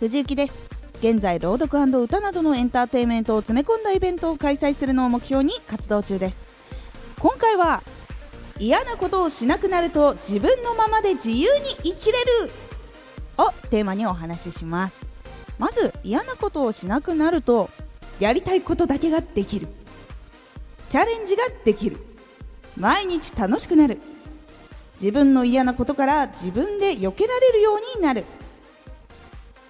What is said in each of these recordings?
藤幸です。現在朗読歌などのエンターテインメントを詰め込んだイベントを開催するのを目標に活動中です。今回は嫌なことをしなくなると自分のままで自由に生きれる。をテーマにお話しします。まず嫌なことをしなくなるとやりたいことだけができる。チャレンジができる。毎日楽しくなる。自分の嫌なことから自分で避けられるようになる。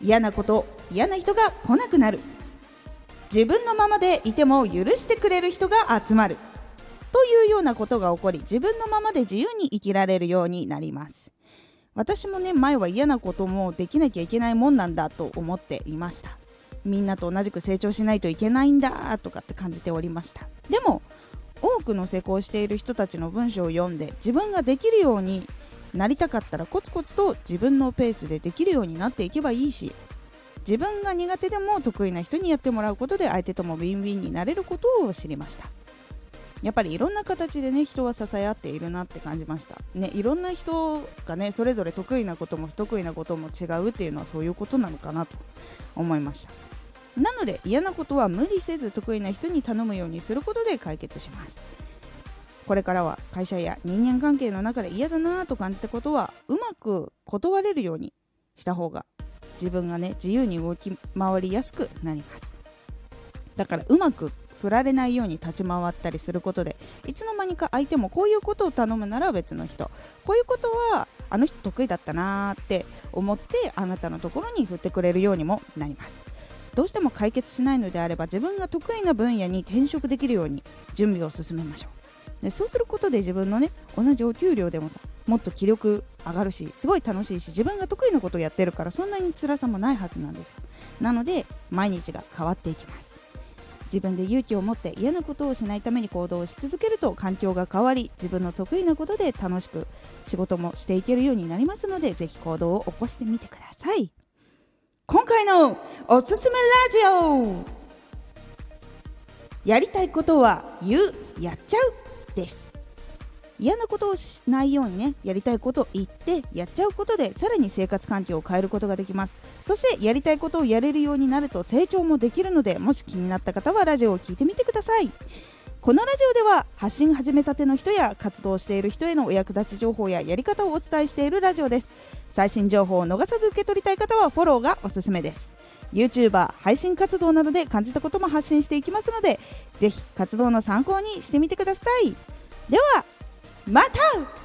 嫌なこと嫌な人が来なくなる。自分のままでいても許してくれる人が集まる。というようなことが起こり自分のままで自由に生きられるようになります。私もね前は嫌なこともできなきゃいけないもんなんだと思っていました。みんなと同じく成長しないといけないんだとかって感じておりました。でも多くの成功している人たちの文章を読んで自分ができるようになりたかったらコツコツと自分のペースでできるようになっていけばいいし自分が苦手でも得意な人にやってもらうことで相手ともウィンウィンになれることを知りました。やっぱりいろんな形でね人は支え合っているなって感じました。ねいろんな人がねそれぞれ得意なことも不得意なことも違うっていうのはそういうことなのかなと思いました。なので嫌なことは無理せず得意な人に頼むようにすることで解決します。これからは会社や人間関係の中で嫌だなと感じたことはうまく断れるようにした方が自分がね自由に動き回りやすくなります。だからうまく振られないように立ち回ったりすることでいつの間にか相手もこういうことを頼むなら別の人。こういうことはあの人得意だったなーって思ってあなたのところに振ってくれるようにもなります。どうしても解決しないのであれば自分が得意な分野に転職できるように準備を進めましょう。でそうすることで自分のね同じお給料でもさもっと気力上がるしすごい楽しいし自分が得意なことをやってるからそんなに辛さもないはずなんですなので毎日が変わっていきます。自分で勇気を持って嫌なことをしないために行動し続けると環境が変わり自分の得意なことで楽しく仕事もしていけるようになりますのでぜひ行動を起こしてみてください。今回のおすすめラジオ。やりたいことは言うやっちゃう。です。嫌なことをしないようにねやりたいことを言ってやっちゃうことでさらに生活環境を変えることができます。そしてやりたいことをやれるようになると成長もできるのでもし気になった方はラジオを聴いてみてください。このラジオでは発信始めたての人や活動している人へのお役立ち情報ややり方をお伝えしているラジオです。最新情報を逃さず受け取りたい方はフォローがおすすめです。YouTuber 配信活動などで感じたことも発信していきますのでぜひ活動の参考にしてみてください。ではまた。